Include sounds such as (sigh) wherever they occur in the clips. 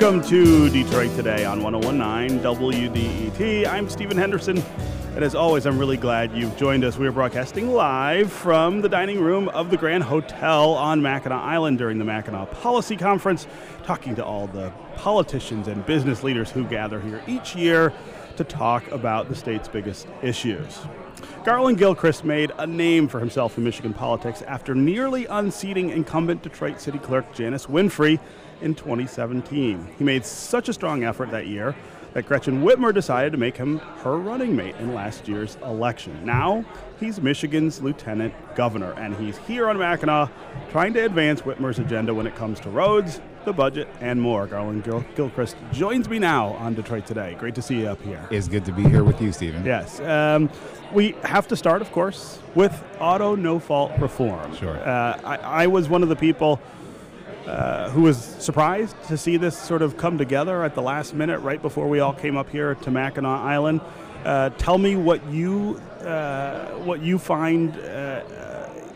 Welcome to Detroit Today on 1019 WDET. I'm Stephen Henderson, and as always, I'm really glad you've joined us. We are broadcasting live from the dining room of the Grand Hotel on Mackinac Island during the Mackinac Policy Conference, talking to all the politicians and business leaders who gather here each year to talk about the state's biggest issues. Garland Gilchrist made a name for himself in Michigan politics after nearly unseating incumbent Detroit City Clerk Janice Winfrey in 2017. He made such a strong effort that year that Gretchen Whitmer decided to make him her running mate in last year's election. Now, he's Michigan's lieutenant governor, and he's here on Mackinac trying to advance Whitmer's agenda when it comes to roads, the budget, and more. Garland Gil- Gilchrist joins me now on Detroit Today. Great to see you up here. It's good to be here with you, Stephen. Yes. Um, we have to start, of course, with auto no fault reform. Sure. Uh, I, I was one of the people uh, who was surprised to see this sort of come together at the last minute, right before we all came up here to Mackinac Island. Uh, tell me what you uh, what you find uh,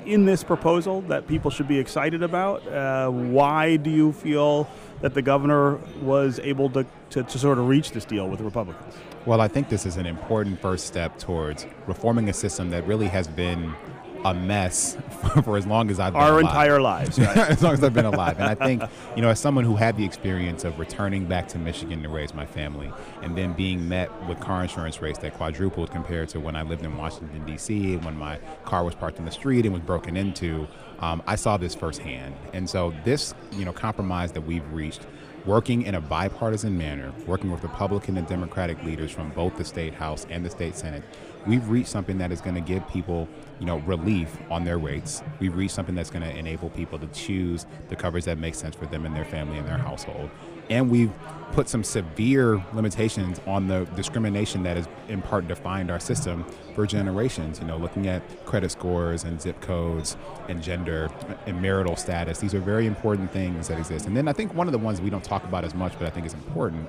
in this proposal that people should be excited about. Uh, why do you feel that the governor was able to, to, to sort of reach this deal with the Republicans? Well, I think this is an important first step towards reforming a system that really has been a mess (laughs) for as long as I've been Our alive. entire lives, right? (laughs) as long as I've been alive. And I think, you know, as someone who had the experience of returning back to Michigan to raise my family and then being met with car insurance rates that quadrupled compared to when I lived in Washington, D.C., and when my car was parked in the street and was broken into, um, I saw this firsthand. And so this, you know, compromise that we've reached working in a bipartisan manner, working with Republican and Democratic leaders from both the state House and the state Senate, we've reached something that is going to give people, you know, relief on their rates. We've reached something that's going to enable people to choose the coverage that makes sense for them and their family and their household. And we've put some severe limitations on the discrimination that has in part defined our system for generations. You know, looking at credit scores and zip codes and gender and marital status. These are very important things that exist. And then I think one of the ones we don't talk about as much, but I think is important,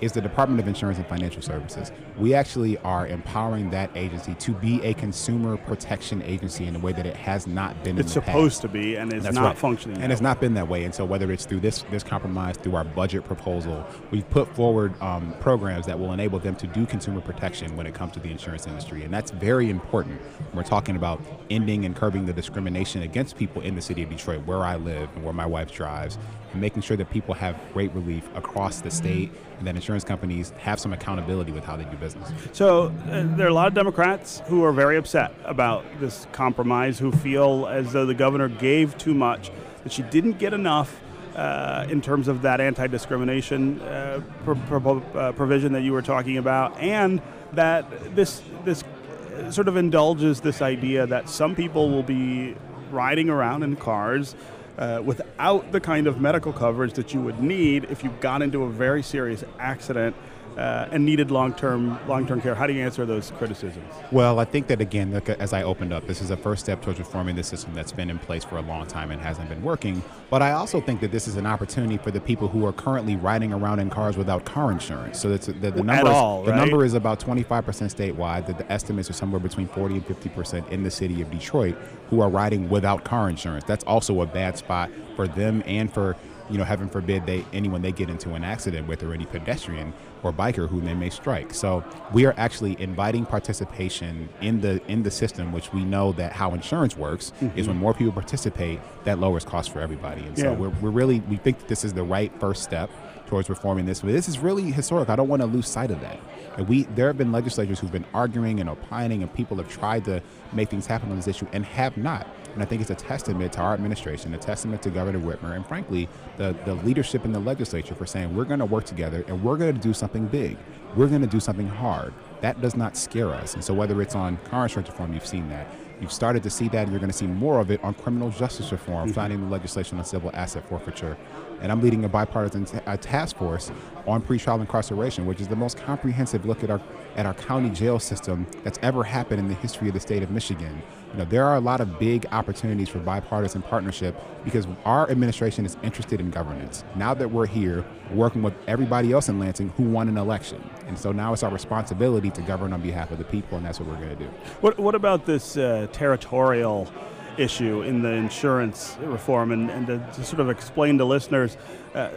is the Department of Insurance and Financial Services. We actually are empowering that agency to be a consumer protection agency in a way that it has not been. It's in the supposed past. to be, and it's That's not right. functioning. and it's not been that way. And so whether it's through this this compromise, through our budget proposal, we've put forward um, programs that will enable them to do consumer protection when it comes to the insurance industry, and that's very important. We're talking about ending and curbing the discrimination against people in the city of Detroit, where I live and where my wife drives, and making sure that people have great relief across the state, and that insurance companies have some accountability with how they do business. So uh, there are a lot of Democrats who are very upset about this compromise, who feel as though the governor gave too much, that she didn't get enough uh, in terms of that anti-discrimination uh, pro- pro- uh, provision that you were talking about, and that this this uh, sort of indulges this idea that some people will be riding around in cars uh, without the kind of medical coverage that you would need if you got into a very serious accident uh, and needed long-term long-term care. How do you answer those criticisms? Well, I think that again, look, as I opened up, this is a first step towards reforming the system that's been in place for a long time and hasn't been working. But I also think that this is an opportunity for the people who are currently riding around in cars without car insurance. So that's the, the At number. is- all, the number is about 25% statewide. That the estimates are somewhere between 40 and 50% in the city of Detroit who are riding without car insurance. That's also a bad spot for them and for you know, heaven forbid they anyone they get into an accident with or any pedestrian or biker who they may strike. So we are actually inviting participation in the in the system, which we know that how insurance works is mm-hmm. when more people participate, that lowers costs for everybody. And so we're, we're really we think that this is the right first step towards reforming this. But this is really historic. I don't want to lose sight of that. And we there have been legislators who've been arguing and opining, and people have tried to make things happen on this issue and have not. And I think it's a testament to our administration, a testament to Governor Whitmer, and frankly, the, the leadership in the legislature for saying we're going to work together and we're going to do something big. We're going to do something hard. That does not scare us. And so, whether it's on car insurance reform, you've seen that. You've started to see that, and you're going to see more of it on criminal justice reform, mm-hmm. finding the legislation on civil asset forfeiture. And I'm leading a bipartisan task force on pretrial incarceration, which is the most comprehensive look at our at our county jail system that's ever happened in the history of the state of Michigan. You know, there are a lot of big opportunities for bipartisan partnership because our administration is interested in governance. Now that we're here, working with everybody else in Lansing who won an election, and so now it's our responsibility to govern on behalf of the people, and that's what we're going to do. What, what about this uh, territorial issue in the insurance reform? And, and to, to sort of explain to listeners, uh,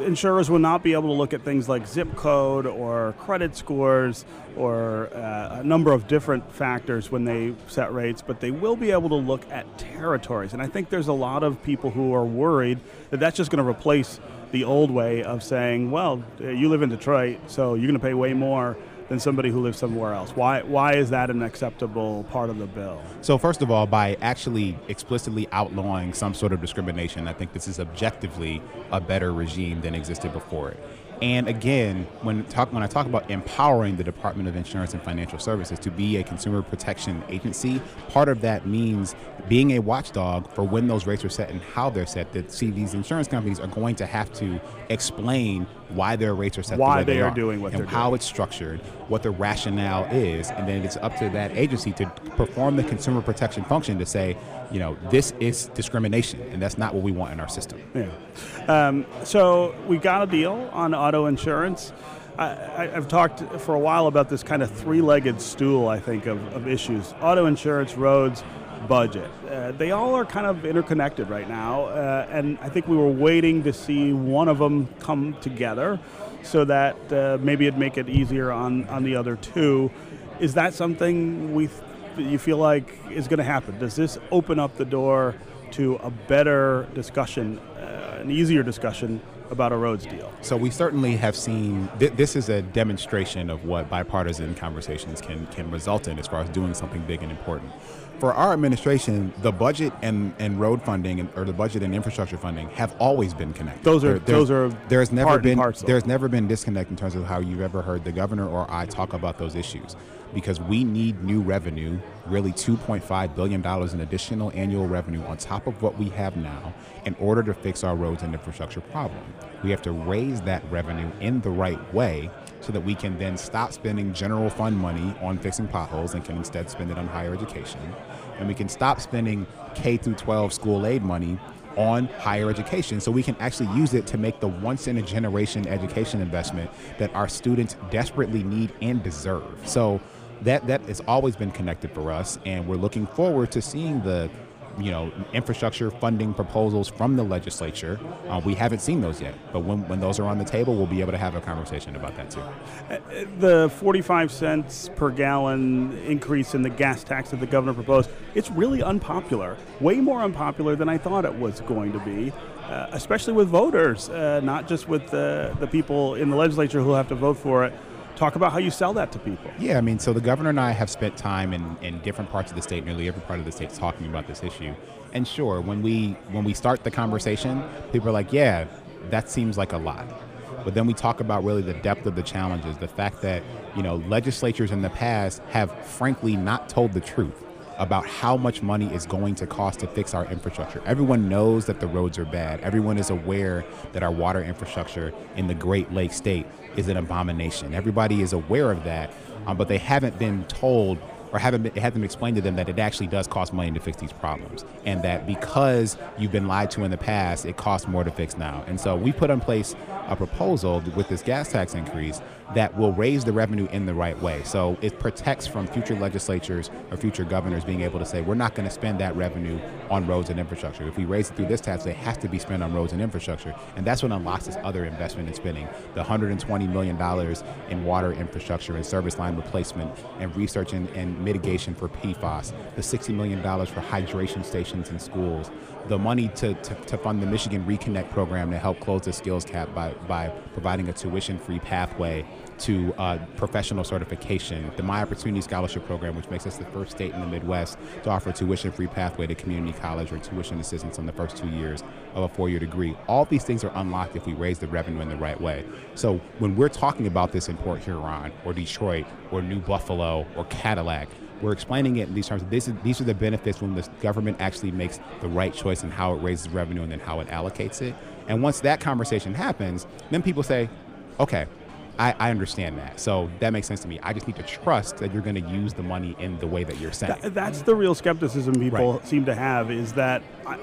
insurers will not be able to look at things like zip code or credit scores or uh, a number of different factors when they set rates, but they will be able to look at territories. And I think there's a lot of people who are worried that that's just going to replace the old way of saying, well, you live in Detroit, so you're going to pay way more than somebody who lives somewhere else. Why, why is that an acceptable part of the bill? So, first of all, by actually explicitly outlawing some sort of discrimination, I think this is objectively a better regime than existed before it. And again, when talk when I talk about empowering the Department of Insurance and Financial Services to be a consumer protection agency, part of that means being a watchdog for when those rates are set and how they're set. That see these insurance companies are going to have to explain why their rates are set why the they, are, are doing what and how doing. it's structured, what the rationale is, and then it's up to that agency to perform the consumer protection function to say, you know, this is discrimination, and that's not what we want in our system. Yeah. Um, so we got a deal on auto insurance. I, have talked for a while about this kind of three-legged stool, I think, of, of issues: auto insurance, roads, budget. Uh, they all are kind of interconnected right now, uh, and I think we were waiting to see one of them come together, so that uh, maybe it'd make it easier on on the other two. Is that something we th- you feel like is going to happen? Does this open up the door to a better discussion, uh, an easier discussion about a roads deal? So we certainly have seen th- this is a demonstration of what bipartisan conversations can can result in as far as doing something big and important. For our administration, the budget and, and road funding and, or the budget and infrastructure funding have always been connected. Those are There- those are there's never been there's never been disconnect in terms of how you've ever heard the governor or I talk about those issues because we need new revenue, really 2.5 billion dollars in additional annual revenue on top of what we have now in order to fix our roads and infrastructure problem. We have to raise that revenue in the right way so that we can then stop spending general fund money on fixing potholes and can instead spend it on higher education. And we can stop spending K through 12 school aid money on higher education so we can actually use it to make the once in a generation education investment that our students desperately need and deserve. So that that has always been connected for us and we're looking forward to seeing the you know infrastructure funding proposals from the legislature. Uh, we haven't seen those yet, but when, when those are on the table, we'll be able to have a conversation about that too. the 45 cents per gallon increase in the gas tax that the governor proposed, it's really unpopular. Way more unpopular than I thought it was going to be, uh, especially with voters, uh, not just with the, the people in the legislature who have to vote for it. Talk about how you sell that to people. Yeah, I mean, so the governor and I have spent time in, in different parts of the state, nearly every part of the state, talking about this issue. And sure, when we when we start the conversation, people are like, "Yeah, that seems like a lot." But then we talk about really the depth of the challenges, the fact that you know legislatures in the past have frankly not told the truth about how much money is going to cost to fix our infrastructure. Everyone knows that the roads are bad. Everyone is aware that our water infrastructure in the Great Lake state is an abomination. Everybody is aware of that, um, but they haven't been told or have them, hasn't been explained to them that it actually does cost money to fix these problems, and that because you've been lied to in the past, it costs more to fix now. And so we put in place a proposal with this gas tax increase that will raise the revenue in the right way. So it protects from future legislatures or future governors being able to say, we're not going to spend that revenue on roads and infrastructure. If we raise it through this tax, it has to be spent on roads and infrastructure. And that's what unlocks this other investment in spending the $120 million in water infrastructure and service line replacement and research and, and mitigation for PFAS, the $60 million for hydration stations in schools, the money to, to, to fund the Michigan Reconnect program to help close the skills gap by, by providing a tuition free pathway to uh, professional certification, the My Opportunity Scholarship Program, which makes us the first state in the Midwest to offer a tuition free pathway to community college or tuition assistance on the first two years of a four year degree. All these things are unlocked if we raise the revenue in the right way. So when we're talking about this in Port Huron or Detroit or New Buffalo or Cadillac, we're explaining it in these terms. This is, these are the benefits when the government actually makes the right choice in how it raises revenue and then how it allocates it. And once that conversation happens, then people say, okay, I, I understand that. So that makes sense to me. I just need to trust that you're going to use the money in the way that you're saying. Th- that's the real skepticism people Right. seem to have is that I,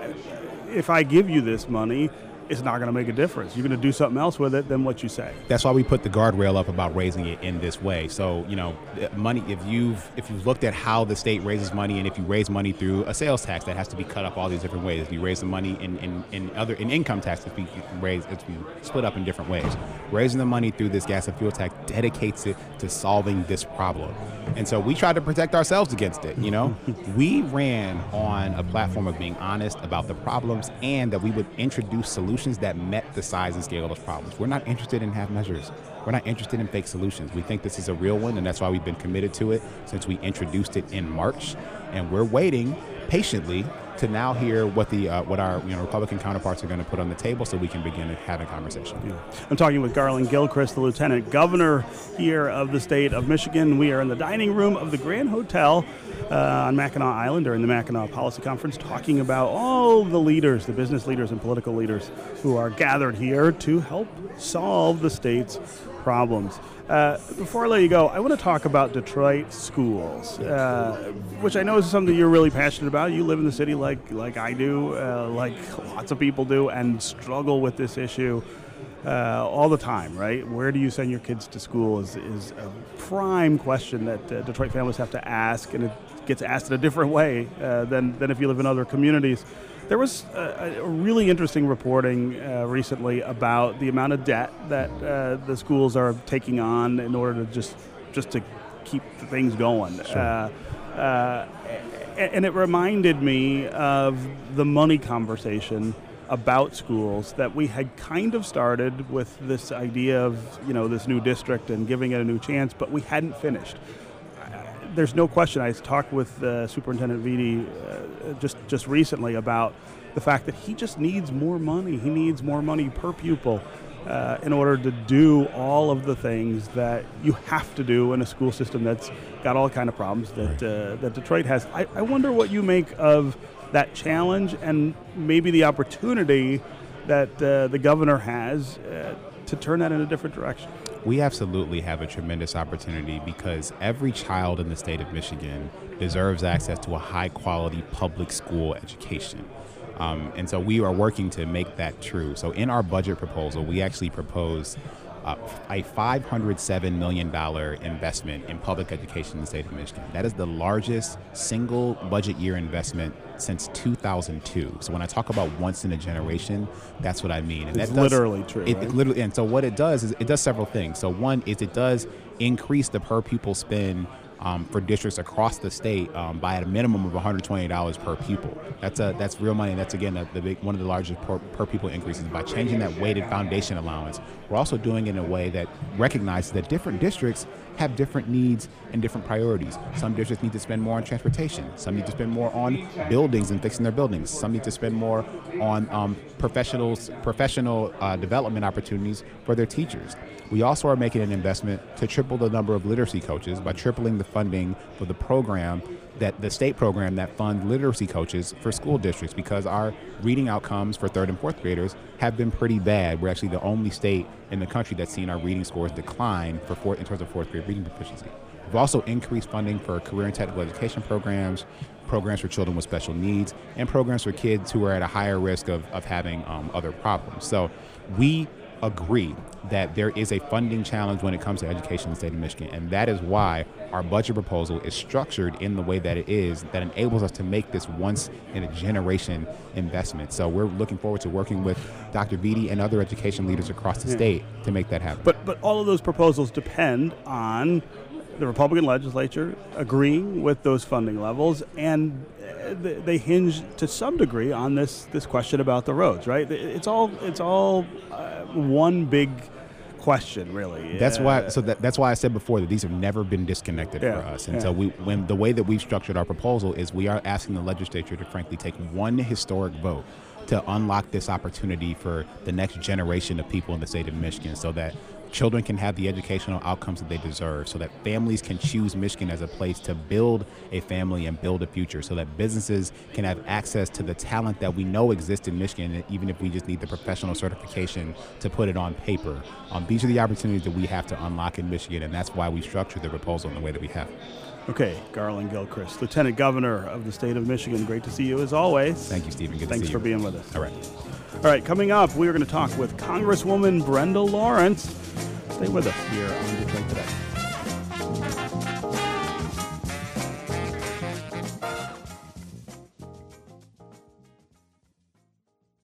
if I give you this money, it's not going to make a difference. You're going to do something else with it than what you say. That's why we put the guardrail up about raising it in this way. So you know, money. If you've if you've looked at how the state raises money, and if you raise money through a sales tax, that has to be cut up all these different ways. If you raise the money in, in, in other in income tax, it's be raised, it's be split up in different ways. Raising the money through this gas and fuel tax dedicates it to solving this problem. And so we tried to protect ourselves against it. You know, (laughs) we ran on a platform of being honest about the problems and that we would introduce solutions that met the size and scale of those problems. We're not interested in half measures. We're not interested in fake solutions. We think this is a real one, and that's why we've been committed to it since we introduced it in March. And we're waiting patiently to now hear what the uh, what our you know Republican counterparts are going to put on the table, so we can begin having conversation. Yeah. I'm talking with Garland Gilchrist, the Lieutenant Governor here of the state of Michigan. We are in the dining room of the Grand Hotel uh, on Mackinac Island during the Mackinac Policy Conference, talking about all the leaders, the business leaders and political leaders who are gathered here to help solve the state's problems. Uh, before I let you go, I want to talk about Detroit schools, uh, which I know is something you're really passionate about. You live in the city like like I do, uh, like lots of people do, and struggle with this issue uh, all the time. Right? Where do you send your kids to school is is a prime question that uh, Detroit families have to ask, and it gets asked in a different way uh, than than if you live in other communities. There was a, a really interesting reporting uh, recently about the amount of debt that uh, the schools are taking on in order to just just to keep things going. Sure. Uh, uh and it reminded me of the money conversation about schools that we had kind of started with this idea of you know this new district and giving it a new chance, but we hadn't finished there's no question. I talked with uh, Superintendent Vitti uh, just just recently about the fact that he just needs more money. He needs more money per pupil uh, in order to do all of the things that you have to do in a school system that's got all kind of problems that uh, that Detroit has. I, I wonder what you make of that challenge and maybe the opportunity that uh, the governor has uh, to turn that in a different direction we absolutely have a tremendous opportunity because every child in the state of Michigan deserves access to a high quality public school education. Um, and so we are working to make that true. So in our budget proposal, we actually propose uh, a $507 million investment in public education in the state of Michigan. That is the largest single budget year investment since 2002. So when I talk about once in a generation, that's what I mean. And it's that does, literally true. It, right? it literally, and so what it does is it does several things. So one is it does increase the per pupil spend um, for districts across the state um, by at a minimum of $120 per pupil. That's a that's real money. That's again a, the big, one of the largest per, per pupil increases. By changing that weighted foundation allowance, we're also doing it in a way that recognizes that different districts have different needs and different priorities. Some districts need to spend more on transportation. Some need to spend more on buildings and fixing their buildings. Some need to spend more on um, professionals, professional uh, development opportunities for their teachers. We also are making an investment to triple the number of literacy coaches by tripling the funding for the program that the state program that funds literacy coaches for school districts because our reading outcomes for third and fourth graders have been pretty bad. We're actually the only state in the country that's seen our reading scores decline for fourth, in terms of fourth grade reading proficiency. We've also increased funding for career and technical education programs, programs for children with special needs, and programs for kids who are at a higher risk of, of having um, other problems. So we agree that there is a funding challenge when it comes to education in the state of Michigan. And that is why our budget proposal is structured in the way that it is that enables us to make this once in a generation investment. So we're looking forward to working with Dr. Vitti and other education leaders across the yeah. state to make that happen. But but all of those proposals depend on the Republican legislature agreeing with those funding levels, and uh, they hinge to some degree on this this question about the roads. Right? It's all it's all uh, one big question, really. That's uh, why. So that, that's why I said before that these have never been disconnected yeah, for us. And yeah. so we, when the way that we've structured our proposal is, we are asking the legislature to frankly take one historic vote to unlock this opportunity for the next generation of people in the state of Michigan, so that children can have the educational outcomes that they deserve so that families can choose Michigan as a place to build a family and build a future so that businesses can have access to the talent that we know exists in Michigan even if we just need the professional certification to put it on paper. Um, these are the opportunities that we have to unlock in Michigan and that's why we structured the proposal in the way that we have. Okay, Garland Gilchrist, Lieutenant Governor of the state of Michigan. Great to see you as always. Thank you, Stephen. Good Thanks to see for you. being with us. All right. All right, coming up, we are going to talk with Congresswoman Brenda Lawrence. Stay with us here on Detroit Today.